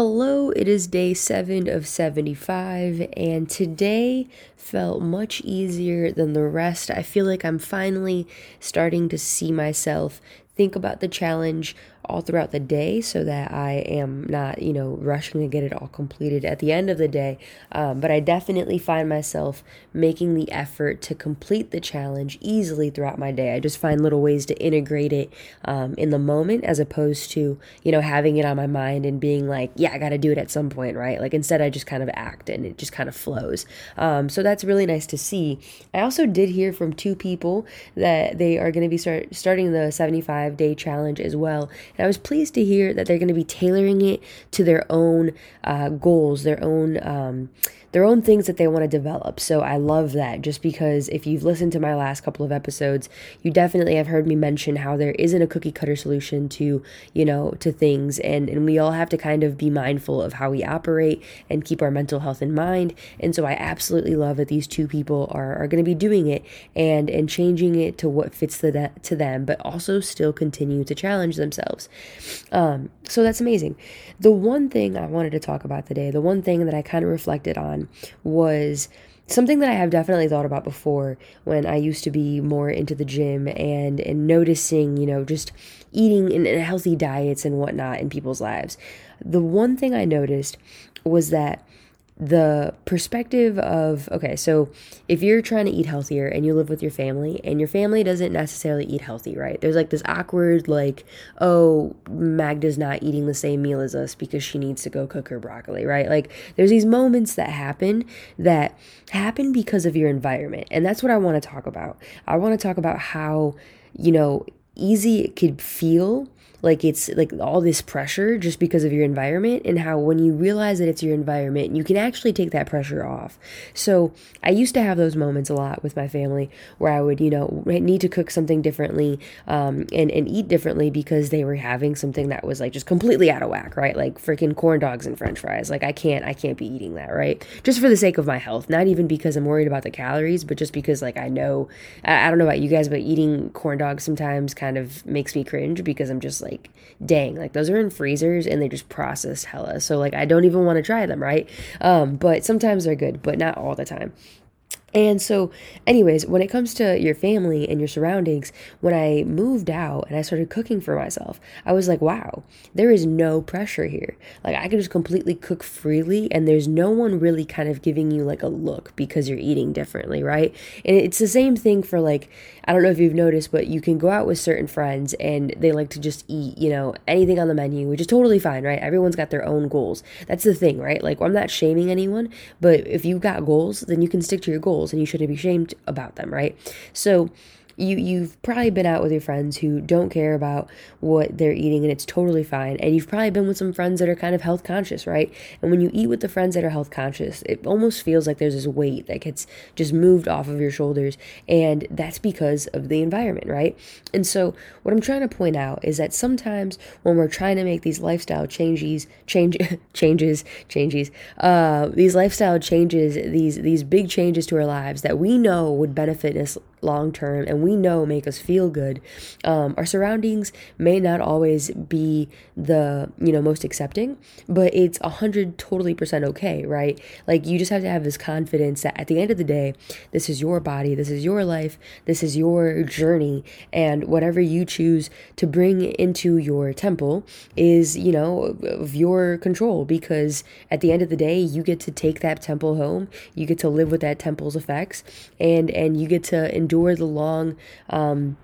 Hello, it is day 7 of 75, and today felt much easier than the rest. I feel like I'm finally starting to see myself think about the challenge all throughout the day so that I am not, you know, rushing to get it all completed at the end of the day. Um, but I definitely find myself making the effort to complete the challenge easily throughout my day. I just find little ways to integrate it um, in the moment as opposed to, you know, having it on my mind and being like, yeah, I got to do it at some point, right? Like instead, I just kind of act and it just kind of flows. Um, so that's really nice to see. I also did hear from two people that they are going to be start, starting the 75 day challenge as well. And I was pleased to hear that they're going to be tailoring it to their own uh, goals, their own um, their own things that they want to develop. So I love that just because if you've listened to my last couple of episodes, you definitely have heard me mention how there isn't a cookie cutter solution to, you know, to things and and we all have to kind of be mindful of how we operate and keep our mental health in mind. And so I absolutely love that these two people are are going to be doing it and and changing it to what fits the to them, but also still continue to challenge themselves. Um, so that's amazing. The one thing I wanted to talk about today, the one thing that I kind of reflected on was something that I have definitely thought about before when I used to be more into the gym and and noticing, you know, just eating and healthy diets and whatnot in people's lives. The one thing I noticed was that the perspective of okay, so if you're trying to eat healthier and you live with your family and your family doesn't necessarily eat healthy, right? There's like this awkward, like, oh, Magda's not eating the same meal as us because she needs to go cook her broccoli, right? Like, there's these moments that happen that happen because of your environment. And that's what I want to talk about. I want to talk about how, you know, easy it could feel like it's like all this pressure just because of your environment and how when you realize that it's your environment you can actually take that pressure off. So i used to have those moments a lot with my family where i would you know need to cook something differently um, and, and eat differently because they were having something that was like just completely out of whack right? Like freaking corn dogs and french fries. Like i can't i can't be eating that right? Just for the sake of my health. Not even because i'm worried about the calories but just because like i know i, I don't know about you guys but eating corn dogs sometimes kind of makes me cringe because i'm just like like, dang, like those are in freezers and they just processed hella. So like I don't even want to try them, right? Um, but sometimes they're good, but not all the time. And so, anyways, when it comes to your family and your surroundings, when I moved out and I started cooking for myself, I was like, wow, there is no pressure here. Like, I can just completely cook freely, and there's no one really kind of giving you like a look because you're eating differently, right? And it's the same thing for like, I don't know if you've noticed, but you can go out with certain friends and they like to just eat, you know, anything on the menu, which is totally fine, right? Everyone's got their own goals. That's the thing, right? Like, I'm not shaming anyone, but if you've got goals, then you can stick to your goals goals and you shouldn't be shamed about them, right? So you you've probably been out with your friends who don't care about what they're eating and it's totally fine. And you've probably been with some friends that are kind of health conscious right? And when you eat with the friends that are health conscious it almost feels like there's this weight that gets just moved off of your shoulders and that's because of the environment right? And so what i'm trying to point out is that sometimes when we're trying to make these lifestyle changes change changes changes uh these lifestyle changes these these big changes to our lives that we know would benefit us long term and we know make us feel good um, our surroundings may not always be the you know most accepting but it's a hundred totally percent okay right? Like you just have to have this confidence that at the end of the day this is your body this is your life this is your journey and whatever you choose to bring into your temple is you know of your control because at the end of the day you get to take that temple home you get to live with that temple's effects and and you get to endure the long um,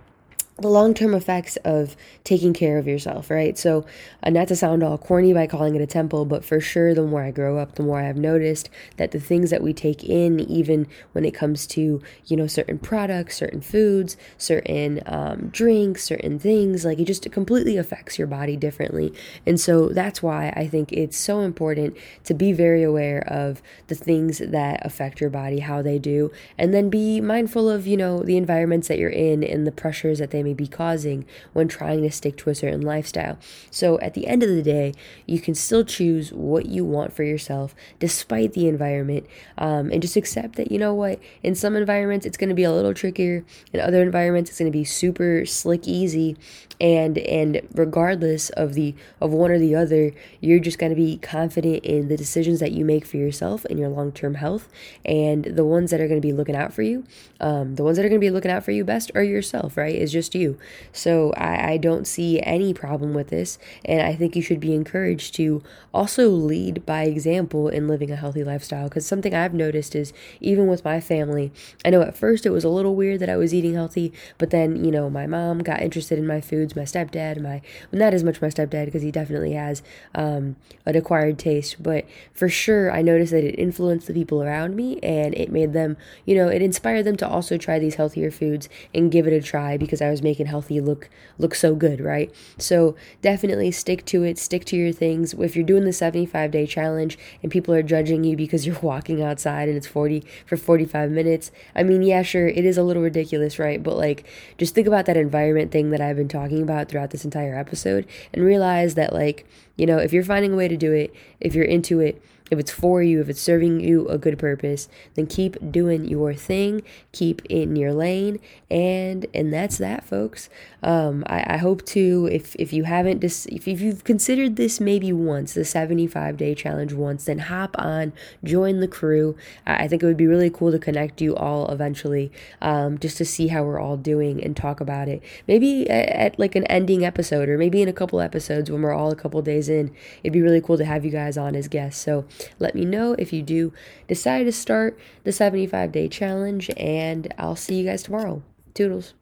the long term effects of taking care of yourself, right? So, uh, not to sound all corny by calling it a temple, but for sure, the more I grow up, the more I have noticed that the things that we take in, even when it comes to, you know, certain products, certain foods, certain um, drinks, certain things, like it just completely affects your body differently. And so, that's why I think it's so important to be very aware of the things that affect your body, how they do, and then be mindful of, you know, the environments that you're in and the pressures that they may be causing when trying to stick to a certain lifestyle. So at the end of the day, you can still choose what you want for yourself despite the environment um, and just accept that, you know what, in some environments it's going to be a little trickier, in other environments it's going to be super slick easy. And and regardless of the of one or the other you're just going to be confident in the decisions that you make for yourself and your long-term health. And the ones that are going to be looking out for you um, the ones that are going to be looking out for you best are yourself right? Is just you so I, I don't see any problem with this and i think you should be encouraged to also lead by example in living a healthy lifestyle because something i've noticed is even with my family i know at first it was a little weird that i was eating healthy but then you know my mom got interested in my foods. My stepdad, my not as much my stepdad because he definitely has um, an acquired taste, but for sure I noticed that it influenced the people around me and it made them, you know, it inspired them to also try these healthier foods and give it a try because I was making healthy look look so good, right? So definitely stick to it, stick to your things. If you're doing the 75 day challenge and people are judging you because you're walking outside and it's 40 for 45 minutes, I mean, yeah, sure, it is a little ridiculous, right? But like just think about that environment thing that I've been talking talking about throughout this entire episode and realize that, like, you know, if you're finding a way to do it, if you're into it, if it's for you, if it's serving you a good purpose, then keep doing your thing, keep in your lane, and and that's that, folks. Um, I, I hope to if if you haven't dis- if, you've considered this maybe once, the 75 day challenge once, then hop on, join the crew. I, I think it would be really cool to connect you all eventually, um, just to see how we're all doing and talk about it. Maybe at, at like an ending episode, or maybe in a couple episodes when we're all a couple days in. It'd be really cool to have you guys on as guests. So let me know if you do decide to start the 75 day challenge, and I'll see you guys tomorrow. Toodles.